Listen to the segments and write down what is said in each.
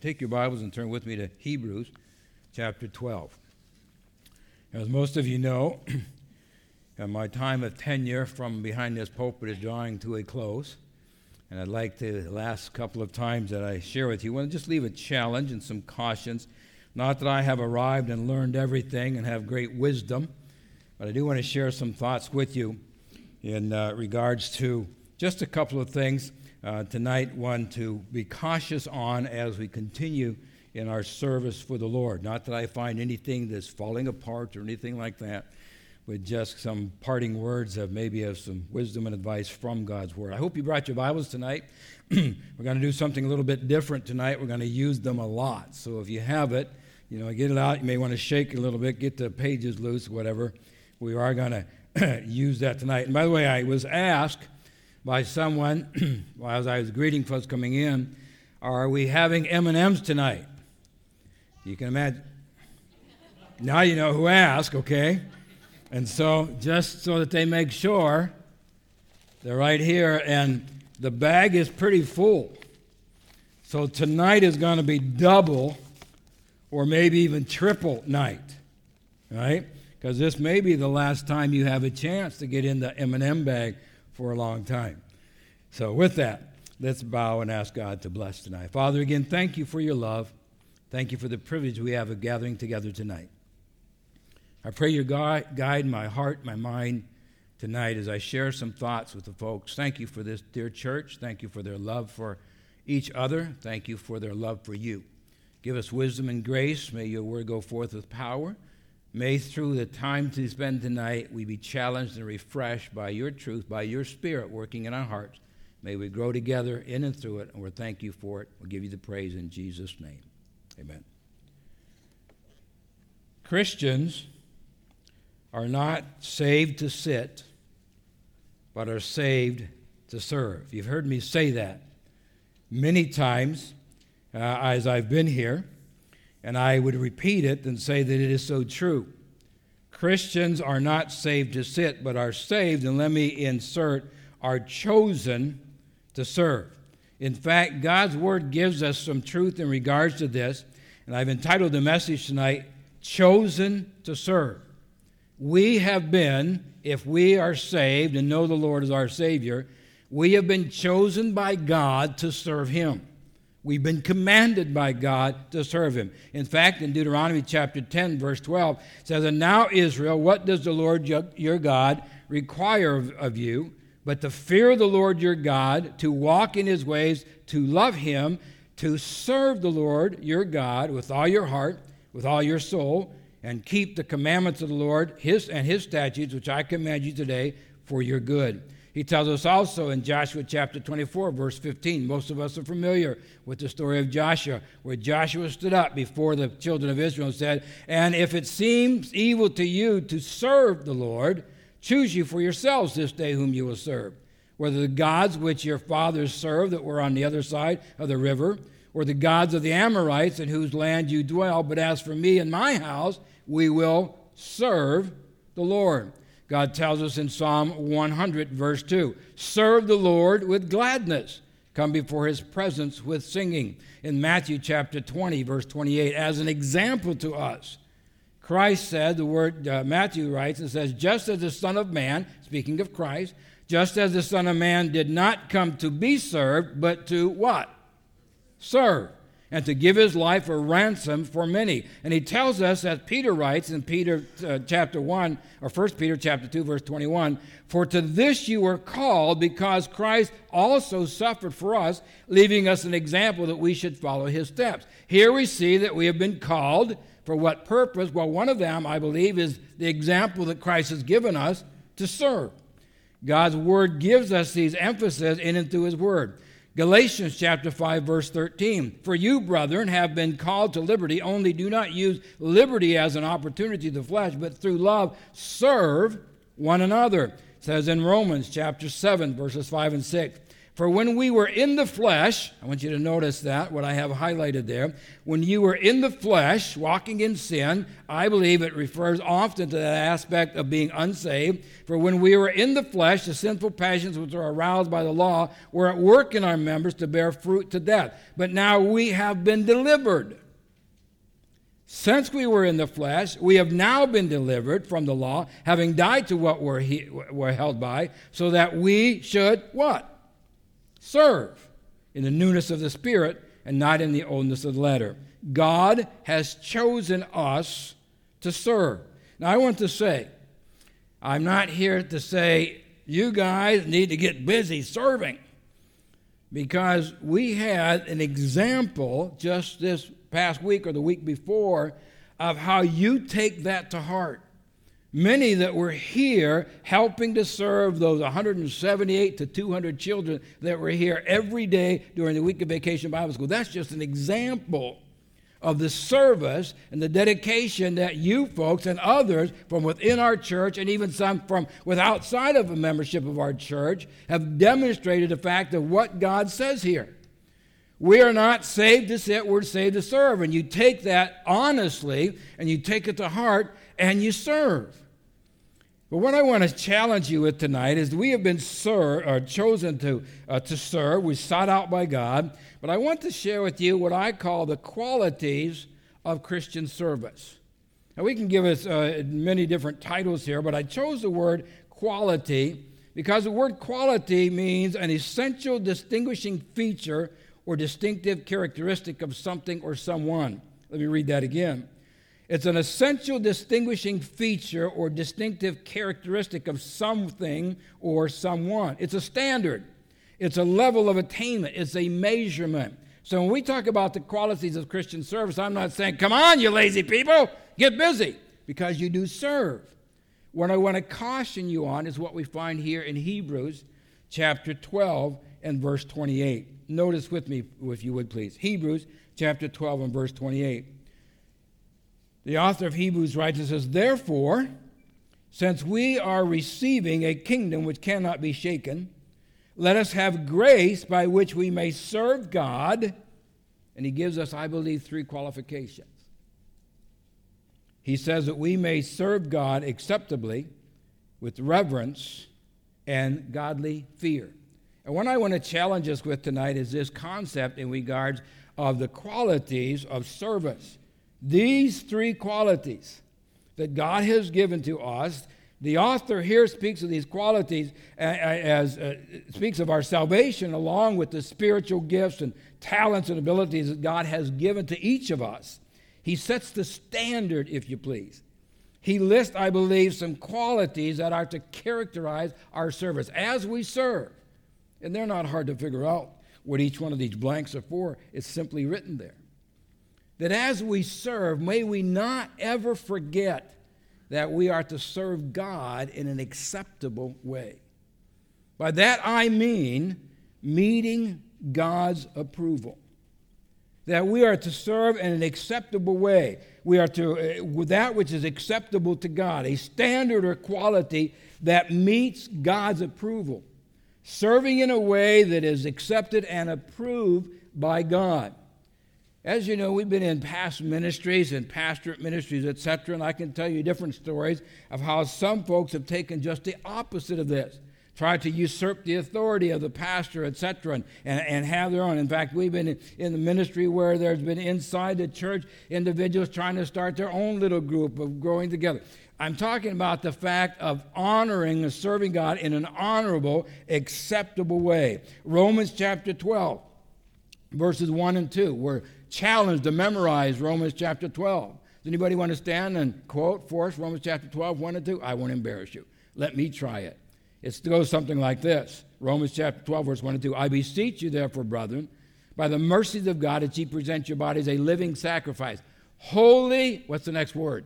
Take your Bibles and turn with me to Hebrews chapter 12. As most of you know, my time of tenure from behind this pulpit is drawing to a close. And I'd like to, the last couple of times that I share with you, I want to just leave a challenge and some cautions. Not that I have arrived and learned everything and have great wisdom, but I do want to share some thoughts with you in uh, regards to just a couple of things uh, tonight. One to be cautious on as we continue in our service for the Lord. Not that I find anything that's falling apart or anything like that, but just some parting words of maybe of some wisdom and advice from God's Word. I hope you brought your Bibles tonight. We're going to do something a little bit different tonight. We're going to use them a lot. So if you have it, you know, get it out. You may want to shake it a little bit, get the pages loose, whatever. We are going to use that tonight. And by the way, I was asked by someone while I was greeting folks coming in, are we having M&Ms tonight? You can imagine. Now you know who asked, okay? And so, just so that they make sure, they're right here, and the bag is pretty full. So, tonight is going to be double or maybe even triple night, right? Because this may be the last time you have a chance to get in the M&M bag for a long time. So, with that, let's bow and ask God to bless tonight. Father, again, thank you for your love. Thank you for the privilege we have of gathering together tonight. I pray you guide my heart, my mind tonight as I share some thoughts with the folks. Thank you for this dear church. Thank you for their love for each other. Thank you for their love for you. Give us wisdom and grace. May your word go forth with power. May through the time to spend tonight we be challenged and refreshed by your truth, by your spirit working in our hearts. May we grow together in and through it, and we'll thank you for it. We'll give you the praise in Jesus' name. Amen. Christians are not saved to sit, but are saved to serve. You've heard me say that many times uh, as I've been here, and I would repeat it and say that it is so true. Christians are not saved to sit, but are saved, and let me insert, are chosen to serve. In fact, God's Word gives us some truth in regards to this, and I've entitled the message tonight, Chosen to Serve. We have been, if we are saved and know the Lord as our Savior, we have been chosen by God to serve Him. We've been commanded by God to serve Him. In fact, in Deuteronomy chapter 10, verse 12, it says, And now, Israel, what does the Lord your God require of, you? but to fear the Lord your God, to walk in his ways, to love him, to serve the Lord your God with all your heart, with all your soul, and keep the commandments of the Lord his, and his statutes, which I command you today for your good. He tells us also in Joshua chapter 24, verse 15. Most of us are familiar with the story of Joshua, where Joshua stood up before the children of Israel and said, And if it seems evil to you to serve the Lord, Choose you for yourselves this day whom you will serve, whether the gods which your fathers served that were on the other side of the river, or the gods of the Amorites in whose land you dwell. But as for me and my house, we will serve the Lord. God tells us in Psalm 100, verse 2 Serve the Lord with gladness. Come before his presence with singing. In Matthew chapter 20, verse 28, as an example to us Christ said, the word uh, Matthew writes and says, just as the Son of Man, speaking of Christ, just as the Son of Man did not come to be served, but to what? Serve. And to give his life a ransom for many. And he tells us, as Peter writes in Peter uh, chapter 1, or 1 Peter chapter 2, verse 21, For to this you were called, because Christ also suffered for us, leaving us an example that we should follow his steps. Here we see that we have been called for what purpose? Well, one of them, I believe, is the example that Christ has given us to serve. God's word gives us these emphases in and through his word. Galatians chapter 5 verse 13. For you, brethren, have been called to liberty, only do not use liberty as an opportunity to the flesh, but through love serve one another. It says in Romans chapter 7 verses 5 and 6. For when we were in the flesh, I want you to notice that, what I have highlighted there. When you were in the flesh, walking in sin, I believe it refers often to that aspect of being unsaved. For when we were in the flesh, the sinful passions which are aroused by the law were at work in our members to bear fruit to death. But now we have been delivered. Since we were in the flesh, we have now been delivered from the law, having died to what we're, he, we're held by, so that we should what? Serve in the newness of the Spirit and not in the oldness of the letter. God has chosen us to serve. Now, I want to say, I'm not here to say you guys need to get busy serving because we had an example just this past week or the week before of how you take that to heart many that were here helping to serve those 178 to 200 children that were here every day during the week of vacation Bible school. That's just an example of the service and the dedication that you folks and others from within our church and even some from with outside of a membership of our church have demonstrated the fact of what God says here. We are not saved to sit, we're saved to serve. And you take that honestly and you take it to heart and you serve. But what I want to challenge you with tonight is we have been ser- or chosen to, uh, to serve. We're sought out by God. But I want to share with you what I call the qualities of Christian service. Now, we can give us uh, many different titles here, but I chose the word quality because the word quality means an essential distinguishing feature or distinctive characteristic of something or someone. Let me read that again. It's an essential distinguishing feature or distinctive characteristic of something or someone. It's a standard, it's a level of attainment, it's a measurement. So when we talk about the qualities of Christian service, I'm not saying, come on, you lazy people, get busy, because you do serve. What I want to caution you on is what we find here in Hebrews chapter 12 and verse 28. Notice with me, if you would please. Hebrews chapter 12 and verse 28. The author of Hebrews writes and says, Therefore, since we are receiving a kingdom which cannot be shaken, let us have grace by which we may serve God. And he gives us, I believe, three qualifications. He says that we may serve God acceptably with reverence and godly fear. And what I want to challenge us with tonight is this concept in regards of the qualities of service. These three qualities that God has given to us, the author here speaks of these qualities as, uh, speaks of our salvation along with the spiritual gifts and talents and abilities that God has given to each of us. He sets the standard, if you please. He lists, I believe, some qualities that are to characterize our service as we serve. And they're not hard to figure out what each one of these blanks are for. It's simply written there that as we serve, may we not ever forget that we are to serve God in an acceptable way. By that I mean meeting God's approval. That we are to serve in an acceptable way. We are to, uh, that which is acceptable to God, a standard or quality that meets God's approval. Serving in a way that is accepted and approved by God. As you know, we've been in past ministries and pastorate ministries, etc., and I can tell you different stories of how some folks have taken just the opposite of this, tried to usurp the authority of the pastor, etc., and, and, have their own. In fact, we've been in, in the ministry where there's been inside the church individuals trying to start their own little group of growing together. I'm talking about the fact of honoring and serving God in an honorable, acceptable way. Romans chapter 12, verses 1 and 2, where challenged to memorize Romans chapter 12. Does anybody want to stand and quote for us Romans chapter 12, 1 and 2? I won't embarrass you. Let me try it. It goes something like this Romans chapter 12, verse 1 and 2. I beseech you, therefore, brethren, by the mercies of God, that ye present your bodies a living sacrifice, holy, what's the next word?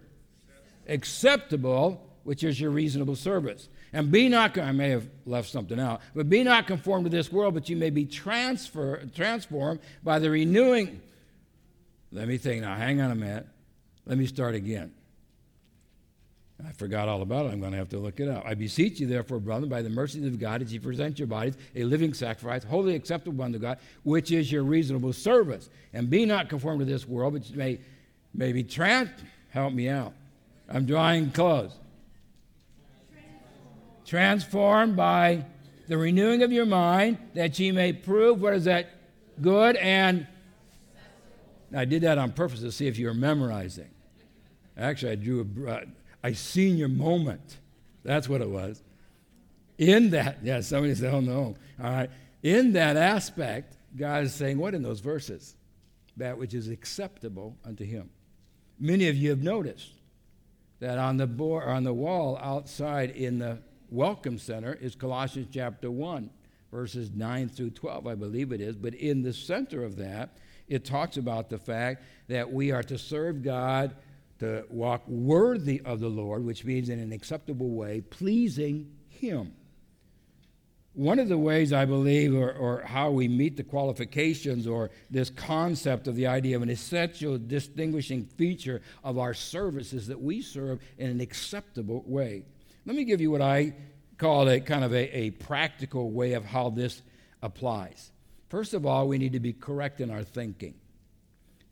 Acceptable, which is your reasonable service. And be not, I may have left something out, but be not conformed to this world, but you may be transfer, transformed by the renewing let me think now. Hang on a minute. Let me start again. I forgot all about it. I'm going to have to look it up. I beseech you, therefore, brother, by the mercies of God, as you present your bodies a living sacrifice, wholly acceptable unto God, which is your reasonable service. And be not conformed to this world, but may, may be trans. Help me out. I'm drawing close. Transformed by the renewing of your mind, that ye may prove what is that good and. I did that on purpose to see if you were memorizing. Actually, I drew a. I seen your moment. That's what it was. In that, yeah, somebody said, oh no. All right. In that aspect, God is saying what in those verses? That which is acceptable unto him. Many of you have noticed that on the board, on the wall outside in the welcome center is Colossians chapter 1, verses 9 through 12, I believe it is. But in the center of that, it talks about the fact that we are to serve God to walk worthy of the Lord, which means in an acceptable way, pleasing Him. One of the ways I believe, or, or, how we meet the qualifications, or this concept of the idea of an essential distinguishing feature of our service is that we serve in an acceptable way. Let me give you what I call a kind of a, a practical way of how this applies. First of all, we need to be correct in our thinking.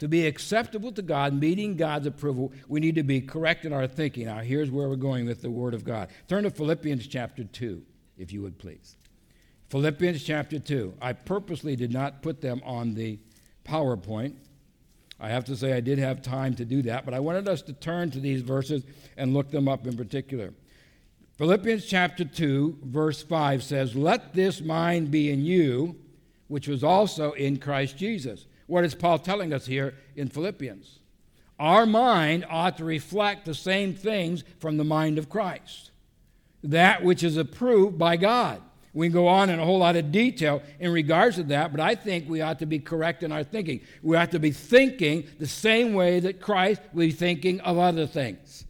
To be acceptable to God, meeting God's approval, we need to be correct in our thinking. Now, here's where we're going with the Word of God. Turn to Philippians chapter 2, if you would please. Philippians chapter 2. I purposely did not put them on the PowerPoint. I have to say, I did have time to do that, but I wanted us to turn to these verses and look them up in particular. Philippians chapter 2, verse 5 says, Let this mind be in you, which was also in Christ Jesus what is Paul telling us here in Philippians? Our mind ought to reflect the same things from the mind of Christ, that which is approved by God. We can go on in a whole lot of detail in regards to that, but I think we ought to be correct in our thinking. We ought to be thinking the same way that Christ would be thinking of other things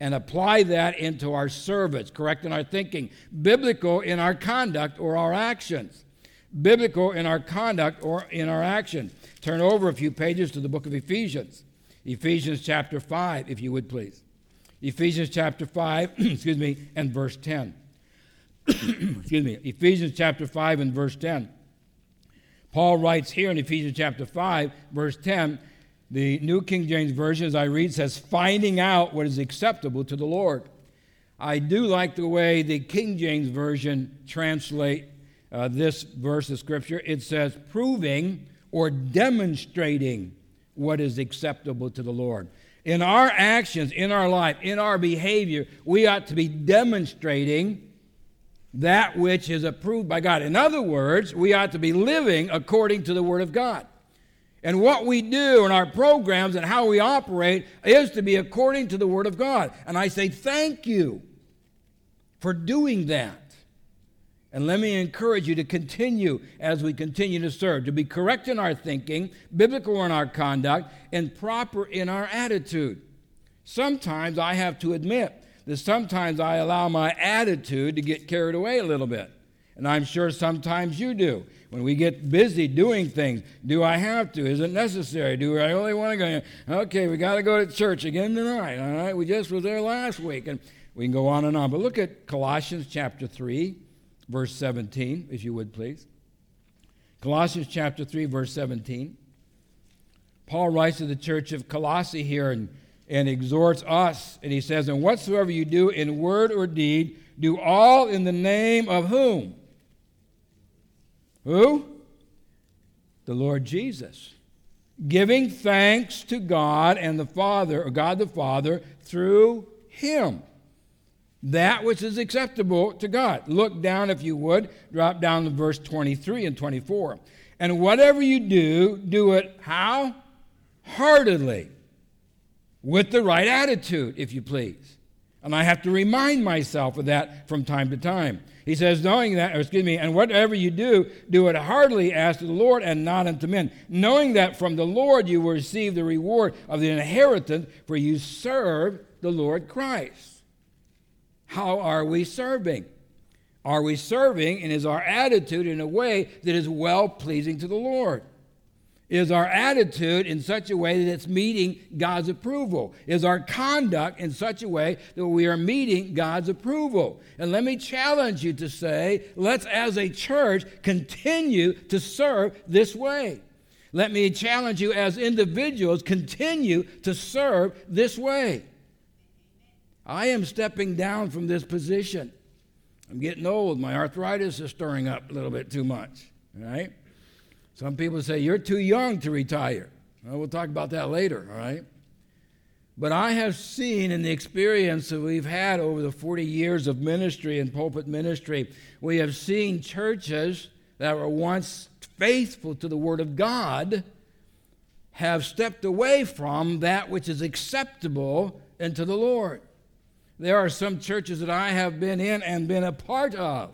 and apply that into our service, correct in our thinking, biblical in our conduct or our actions. Biblical in our conduct or in our action. Turn over a few pages to the book of Ephesians. Ephesians chapter 5, if you would please. Ephesians chapter 5, excuse me, and verse 10. excuse me. Ephesians chapter 5 and verse 10. Paul writes here in Ephesians chapter 5, verse 10, the New King James Version, as I read, says, finding out what is acceptable to the Lord. I do like the way the King James Version translate uh, this verse of Scripture. It says, proving or demonstrating what is acceptable to the Lord. In our actions, in our life, in our behavior, we ought to be demonstrating that which is approved by God. In other words, we ought to be living according to the Word of God. And what we do in our programs and how we operate is to be according to the Word of God. And I say thank you for doing that. And let me encourage you to continue as we continue to serve, to be correct in our thinking, biblical in our conduct, and proper in our attitude. Sometimes I have to admit that sometimes I allow my attitude to get carried away a little bit. And I'm sure sometimes you do. When we get busy doing things, do I have to? Is it necessary? Do I only want to go? Okay, we got to go to church again tonight. All right, we just were there last week, and we can go on and on. But look at Colossians chapter three, verse 17, if you would please. Colossians chapter 3, verse 17. Paul writes to the church of Colossae here and, and exhorts us, and he says, And whatsoever you do in word or deed, do all in the name of whom? Who? The Lord Jesus. Giving thanks to God and the Father, or God the Father, through him that which is acceptable to God. Look down, if you would, drop down to verse 23 and 24. And whatever you do, do it how? Heartedly, with the right attitude, if you please. And I have to remind myself of that from time to time. He says, knowing that, excuse me, and whatever you do, do it heartily as to the Lord and not unto men, knowing that from the Lord you will receive the reward of the inheritance, for you serve the Lord Christ. How are we serving? Are we serving and is our attitude in a way that is well pleasing to the Lord? Is our attitude in such a way that it's meeting God's approval? Is our conduct in such a way that we are meeting God's approval? And let me challenge you to say, let's as a church continue to serve this way. Let me challenge you as individuals continue to serve this way. I am stepping down from this position. I'm getting old. My arthritis is stirring up a little bit too much. Right? Some people say, You're too young to retire. Well, we'll talk about that later, all right? But I have seen in the experience that we've had over the 40 years of ministry and pulpit ministry, we have seen churches that were once faithful to the Word of God have stepped away from that which is acceptable unto the Lord. There are some churches that I have been in and been a part of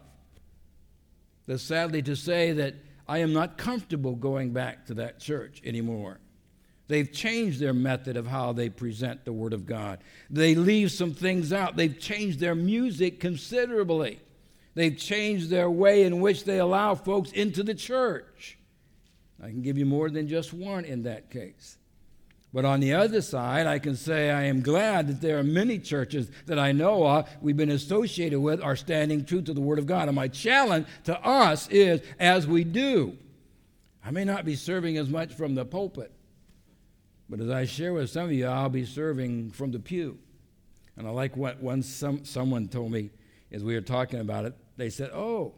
that sadly to say that I am not comfortable going back to that church anymore. They've changed their method of how they present the Word of God. They leave some things out. They've changed their music considerably. They've changed their way in which they allow folks into the church. I can give you more than just one in that case. But on the other side, I can say I am glad that there are many churches that I know of, we've been associated with, are standing true to the Word of God. And my challenge to us is as we do, I may not be serving as much from the pulpit, but as I share with some of you, I'll be serving from the pew. And I like what one some, someone told me as we were talking about it. They said, Oh,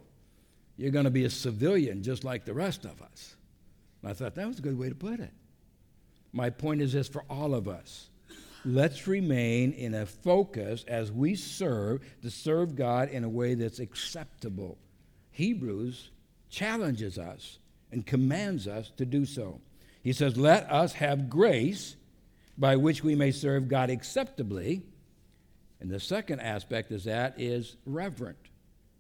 you're going to be a civilian just like the rest of us. And I thought that was a good way to put it. My point is this for all of us. Let's remain in a focus as we serve to serve God in a way that's acceptable. Hebrews challenges us and commands us to do so. He says, Let us have grace by which we may serve God acceptably. And the second aspect is that is reverent.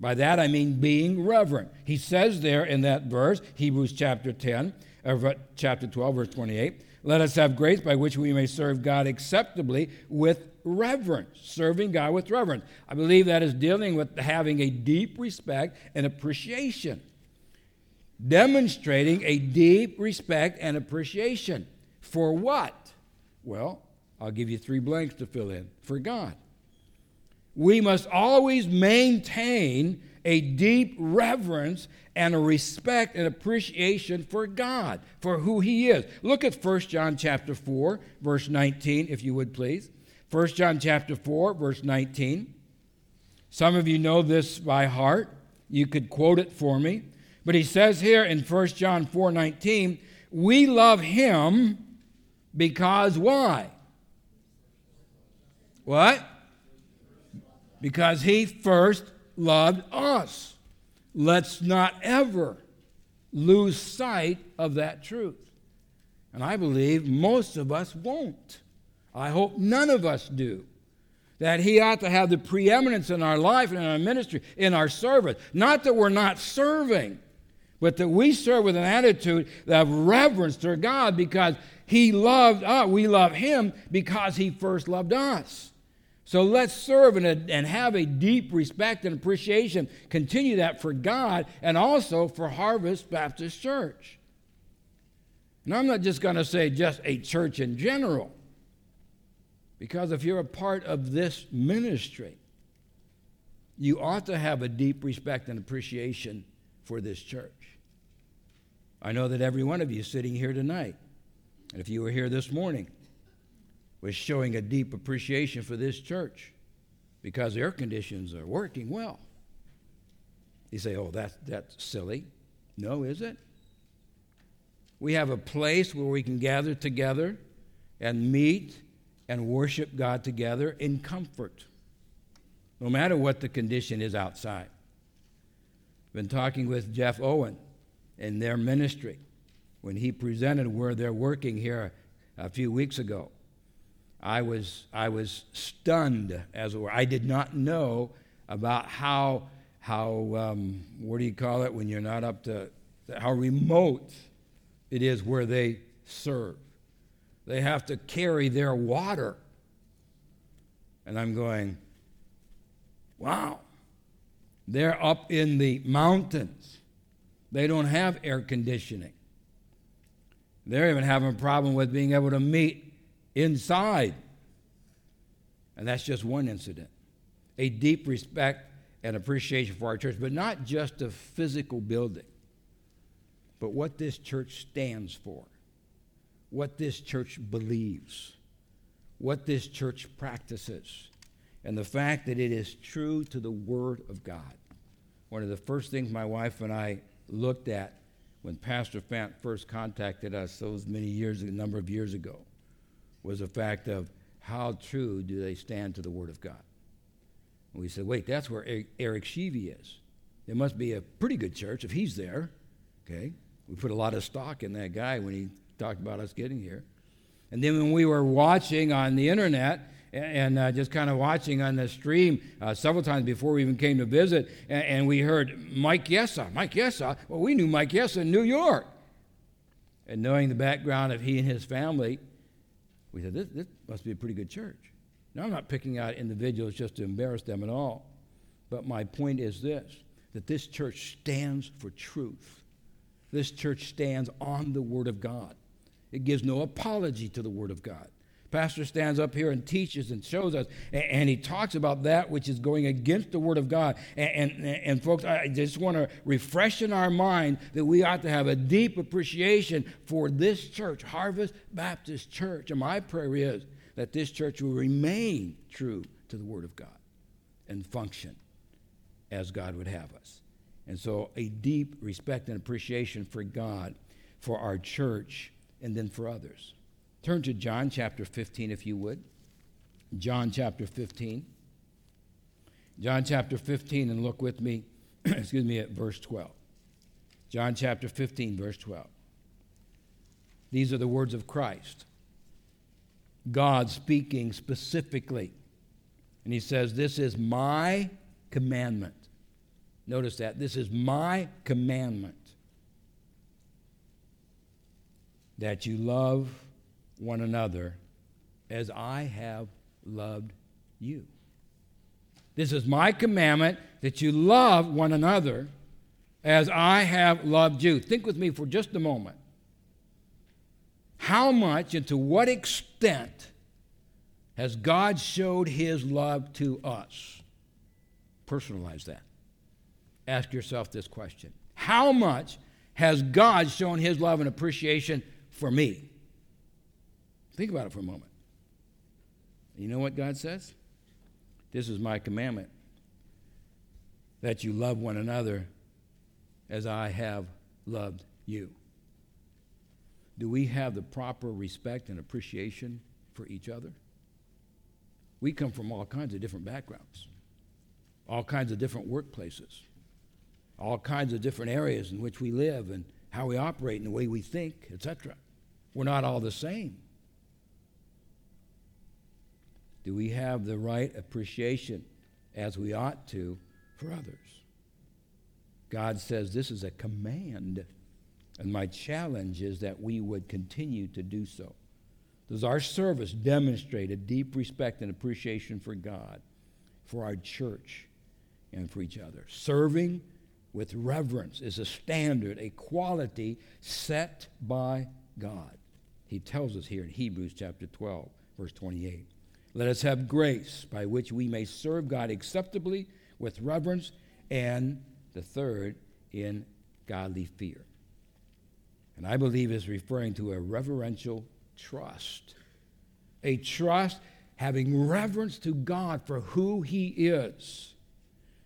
By that I mean being reverent. He says there in that verse, Hebrews chapter 10, or chapter 12, verse 28, let us have grace by which we may serve God acceptably with reverence, serving God with reverence. I believe that is dealing with having a deep respect and appreciation, demonstrating a deep respect and appreciation. For what? Well, I'll give you three blanks to fill in. For God. We must always maintain a deep reverence and a respect and appreciation for God, for who He is. Look at 1 John chapter 4, verse 19, if you would please. 1 John chapter 4, verse 19. Some of you know this by heart. You could quote it for me. But he says here in 1 John 4 19, we love him because why? What? Because he first loved us. Let's not ever lose sight of that truth. And I believe most of us won't. I hope none of us do. That He ought to have the preeminence in our life and in our ministry, in our service. Not that we're not serving, but that we serve with an attitude of reverence to God because He loved us. We love Him because He first loved us. So let's serve and, and have a deep respect and appreciation. Continue that for God and also for Harvest Baptist Church. And I'm not just going to say just a church in general, because if you're a part of this ministry, you ought to have a deep respect and appreciation for this church. I know that every one of you sitting here tonight, and if you were here this morning, was showing a deep appreciation for this church because air conditions are working well. You say, oh, that's, that's silly. No, is it? We have a place where we can gather together and meet and worship God together in comfort, no matter what the condition is outside. I've been talking with Jeff Owen in their ministry when he presented where they're working here a few weeks ago. I was, I was stunned, as it were. I did not know about how, how um, what do you call it when you're not up to, how remote it is where they serve. They have to carry their water. And I'm going, wow. They're up in the mountains. They don't have air conditioning. They're even having a problem with being able to meet inside. And that's just one incident. A deep respect and appreciation for our church, but not just a physical building, but what this church stands for, what this church believes, what this church practices, and the fact that it is true to the Word of God. One of the first things my wife and I looked at when Pastor Fant first contacted us those many years, a number of years ago, was the fact of how true do they stand to the Word of God. And we said, wait, that's where Eric Sheevy is. It must be a pretty good church if he's there. Okay? We put a lot of stock in that guy when he talked about us getting here. And then when we were watching on the internet, and uh, just kind of watching on the stream uh, several times before we even came to visit, and, and, we heard Mike Yesa. Mike Yesa. Well, we knew Mike Yesa in New York. And knowing the background of he and his family, we said, this, this must be a pretty good church. Now, I'm not picking out individuals just to embarrass them at all, but my point is this that this church stands for truth. This church stands on the Word of God. It gives no apology to the Word of God. Pastor stands up here and teaches and shows us, and, and he talks about that which is going against the Word of God. And, and, and folks, I just want to refresh in our mind that we ought to have a deep appreciation for this church, Harvest Baptist Church. And my prayer is that this church will remain true to the Word of God and function as God would have us. And so, a deep respect and appreciation for God, for our church, and then for others. Turn to John chapter 15, if you would. John chapter 15. John chapter 15, and look with me, excuse me, at verse 12. John chapter 15, verse 12. These are the words of Christ. God speaking specifically. And he says, This is my commandment. Notice that. This is my commandment that you love one another as I have loved you. This is my commandment that you love one another as I have loved you. Think with me for just a moment. How much and to what extent has God showed his love to us? Personalize that. Ask yourself this question How much has God shown his love and appreciation for me? Think about it for a moment. You know what God says? This is my commandment that you love one another as I have loved you. Do we have the proper respect and appreciation for each other? We come from all kinds of different backgrounds, all kinds of different workplaces, all kinds of different areas in which we live and how we operate and the way we think, etc. We're not all the same. Do we have the right appreciation as we ought to for others? God says this is a command, and my challenge is that we would continue to do so. Does our service demonstrate a deep respect and appreciation for God, for our church, and for each other? Serving with reverence is a standard, a quality set by God. He tells us here in Hebrews chapter 12, verse 28. Let us have grace by which we may serve God acceptably with reverence, and the third, in godly fear. And I believe is referring to a reverential trust. A trust having reverence to God for who He is.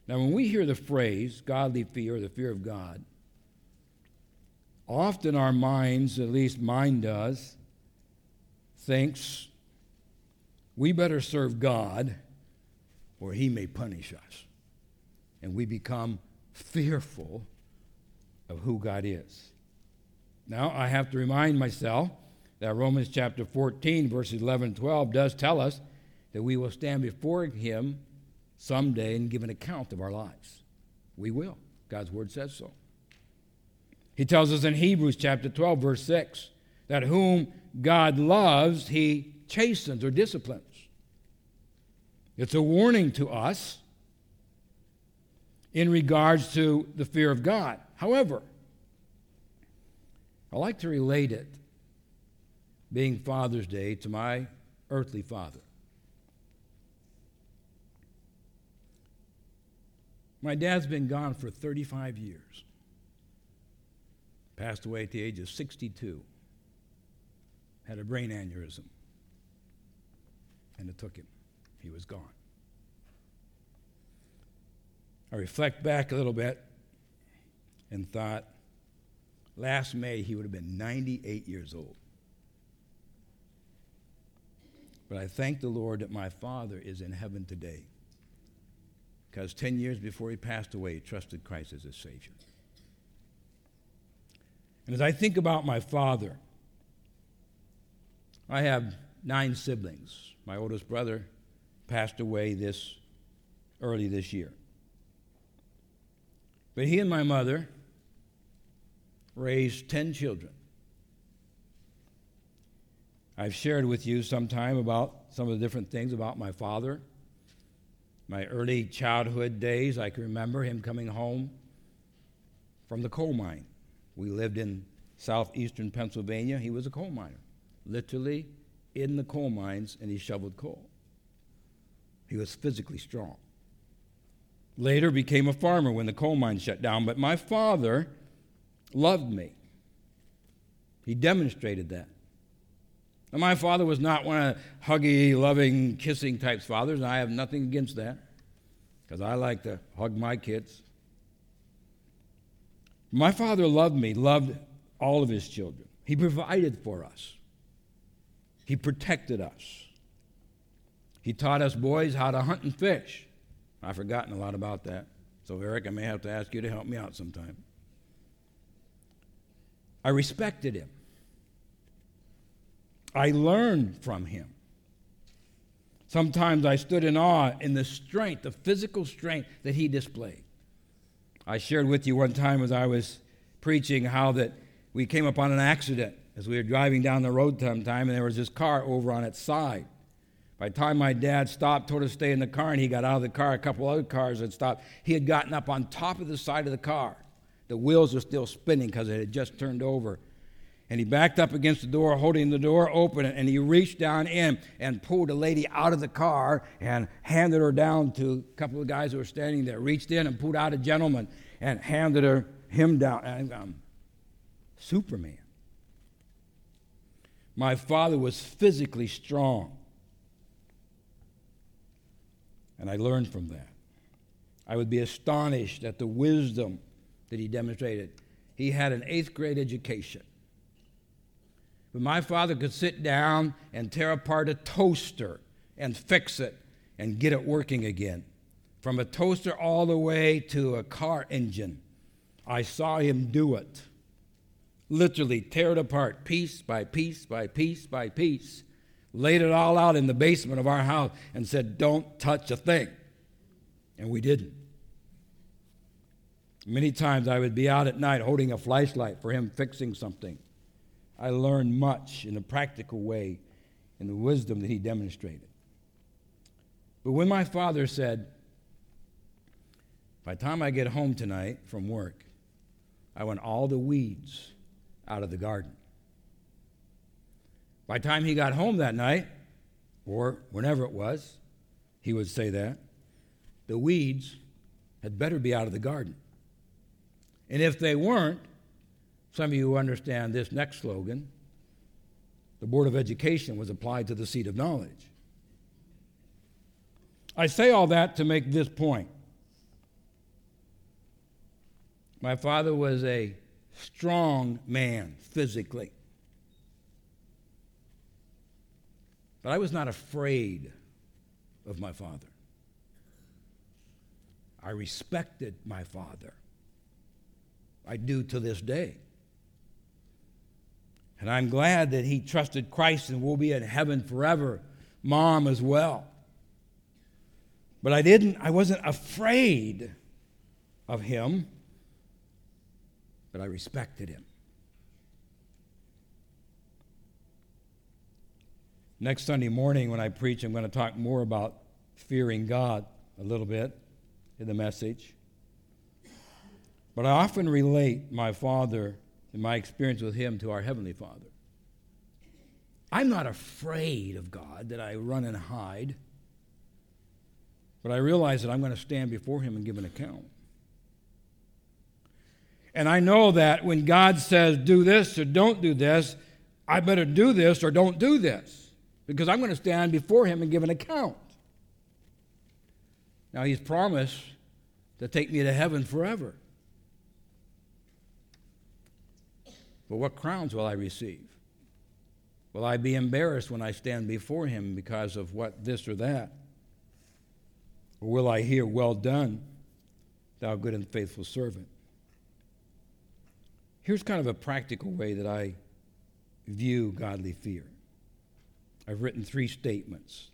Now, when we hear the phrase godly fear, or the fear of God, often our minds, at least mine does, thinks we better serve God or he may punish us. And we become fearful of who God is. Now, I have to remind myself that Romans chapter 14, verses 11 and 12 does tell us that we will stand before him someday and give an account of our lives. We will. God's word says so. He tells us in Hebrews chapter 12, verse 6, that whom God loves, he chastens or disciplines. It's a warning to us in regards to the fear of God. However, I like to relate it being Father's Day, to my earthly father. My dad's been gone for 35 years. Passed away at the age of 62. Had a brain aneurysm. And it took him. He was gone. I reflect back a little bit and thought, last May he would have been 98 years old. But I thank the Lord that my father is in heaven today. Because 10 years before he passed away, he trusted Christ as his Savior. And as I think about my father, I have nine siblings. My oldest brother passed away this early this year. But he and my mother raised 10 children. I've shared with you sometime about some of the different things about my father. My early childhood days, I can remember him coming home from the coal mine. We lived in southeastern Pennsylvania. He was a coal miner, literally in the coal mines, and he shoveled coal. He was physically strong. Later became a farmer when the coal mine shut down, but my father loved me. He demonstrated that. And my father was not one of the huggy, loving, kissing types fathers, and I have nothing against that because I like to hug my kids. My father loved me, loved all of his children. He provided for us, he protected us. He taught us boys how to hunt and fish. I've forgotten a lot about that. So, Eric, I may have to ask you to help me out sometime. I respected him. I learned from him. Sometimes I stood in awe in the strength, the physical strength that he displayed. I shared with you one time as I was preaching how that we came upon an accident as we were driving down the road sometime, and there was this car over on its side. By the time my dad stopped, told us to stay in the car, and he got out of the car, a couple other cars had stopped. He had gotten up on top of the side of the car. The wheels were still spinning because it had just turned over. And he backed up against the door, holding the door open, and he reached down in and pulled a lady out of the car and handed her down to a couple of guys who were standing there. Reached in and pulled out a gentleman and handed her him down. And I'm Superman. My father was physically strong. And I learned from that. I would be astonished at the wisdom that he demonstrated. He had an eighth grade education. But my father could sit down and tear apart a toaster and fix it and get it working again. From a toaster all the way to a car engine. I saw him do it. Literally tear it apart piece by piece by piece by piece laid it all out in the basement of our house, and said, Don't touch a thing. And we didn't. Many times I would be out at night holding a flashlight for him fixing something. I learned much in a practical way in the wisdom that he demonstrated. But when my father said, By the time I get home tonight from work, I want all the weeds out of the garden. By the time he got home that night, or whenever it was, he would say that, the weeds had better be out of the garden. And if they weren't, some of you understand this next slogan the Board of Education was applied to the seat of knowledge. I say all that to make this point. My father was a strong man physically. But I was not afraid of my father. I respected my father. I do to this day. And I'm glad that he trusted Christ and will be in heaven forever. Mom as well. But I didn't, I wasn't afraid of him, but I respected him. Next Sunday morning, when I preach, I'm going to talk more about fearing God a little bit in the message. But I often relate my father and my experience with him to our Heavenly Father. I'm not afraid of God that I run and hide, but I realize that I'm going to stand before Him and give an account. And I know that when God says, do this or don't do this, I better do this or don't do this because I'm going to stand before Him and give an account. Now, He's promised to take me to heaven forever. But what crowns will I receive? Will I be embarrassed when I stand before him because of what this or that? Or will I hear, Well done, thou good and faithful servant? Here's kind of a practical way that I view godly fear. I've written three statements.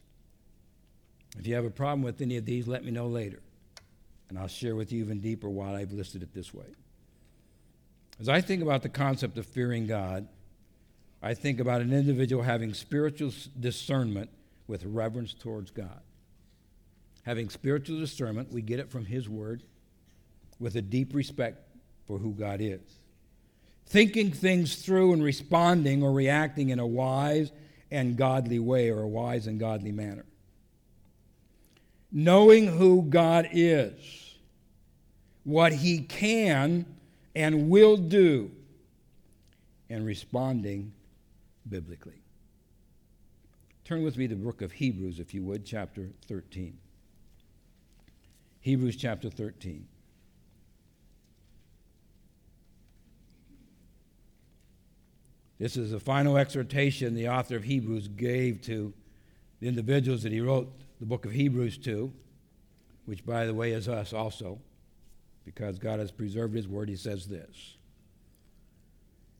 If you have a problem with any of these, let me know later, and I'll share with you even deeper why I've listed it this way. As I think about the concept of fearing God, I think about an individual having spiritual discernment with reverence towards God. Having spiritual discernment, we get it from His Word, with a deep respect for who God is. Thinking things through and responding or reacting in a wise and godly way or a wise and godly manner. Knowing who God is, what He can and will do, and responding biblically. Turn with me to the book of Hebrews, if you would, chapter 13. Hebrews chapter 13. This is the final exhortation the author of Hebrews gave to the individuals that he wrote the book of Hebrews to, which, by the way, is us also, because God has preserved his word. He says this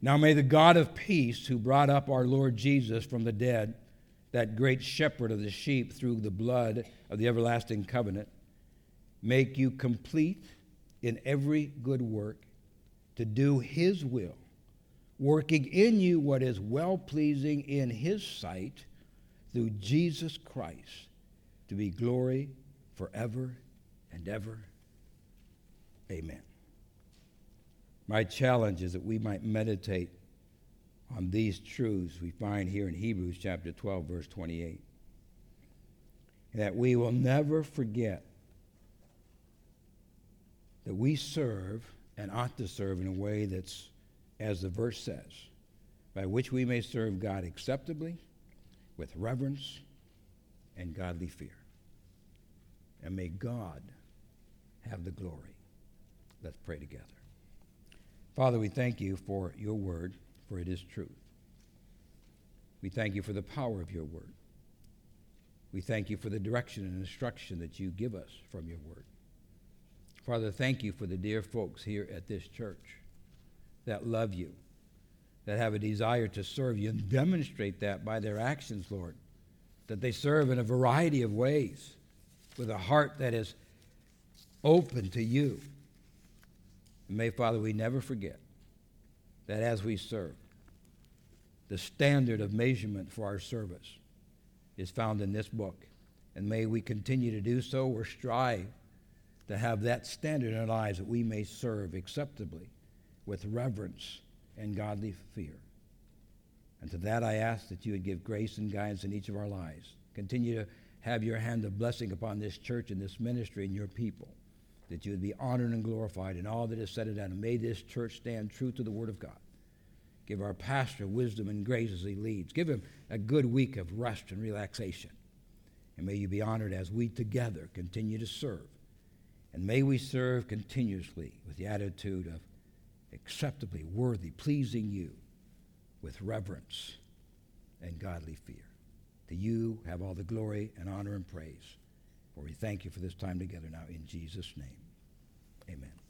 now may the God of peace, who brought up our Lord Jesus from the dead, that great shepherd of the sheep through the blood of the everlasting covenant, make you complete in every good work to do his will, working in you what is well pleasing in his sight through Jesus Christ, to be glory forever and ever. Amen. My challenge is that we might meditate on these truths we find here in Hebrews chapter 12, verse 28. That we will never forget that we serve and ought to serve in a way that's, as the verse says, by which we may serve God acceptably, with reverence and godly fear. And may God have the glory. Let's pray together. Father, we thank you for your word, for it is truth. We thank you for the power of your word. We thank you for the direction and instruction that you give us from your word. Father, thank you for the dear folks here at this church that love you, that have a desire to serve you, and demonstrate that by their actions, Lord, that they serve in a variety of ways with a heart that is open to you and may, Father, we never forget that as we serve, the standard of measurement for our service is found in this book. And may we continue to do so or strive to have that standard in our lives that we may serve acceptably with reverence and godly fear. And to that I ask that you would give grace and guidance in each of our lives. Continue to have your hand of blessing upon this church and this ministry and your people that you would be honored and glorified in all that is said and done. And may this church stand true to the Word of God. Give our pastor wisdom and grace as he leads. Give him a good week of rest and relaxation. And may you be honored as we together continue to serve. And may we serve continuously with the attitude of acceptably worthy, pleasing you with reverence and godly fear. To you have all the glory and honor and praise. For we thank you for this time together now in Jesus' name. Amen.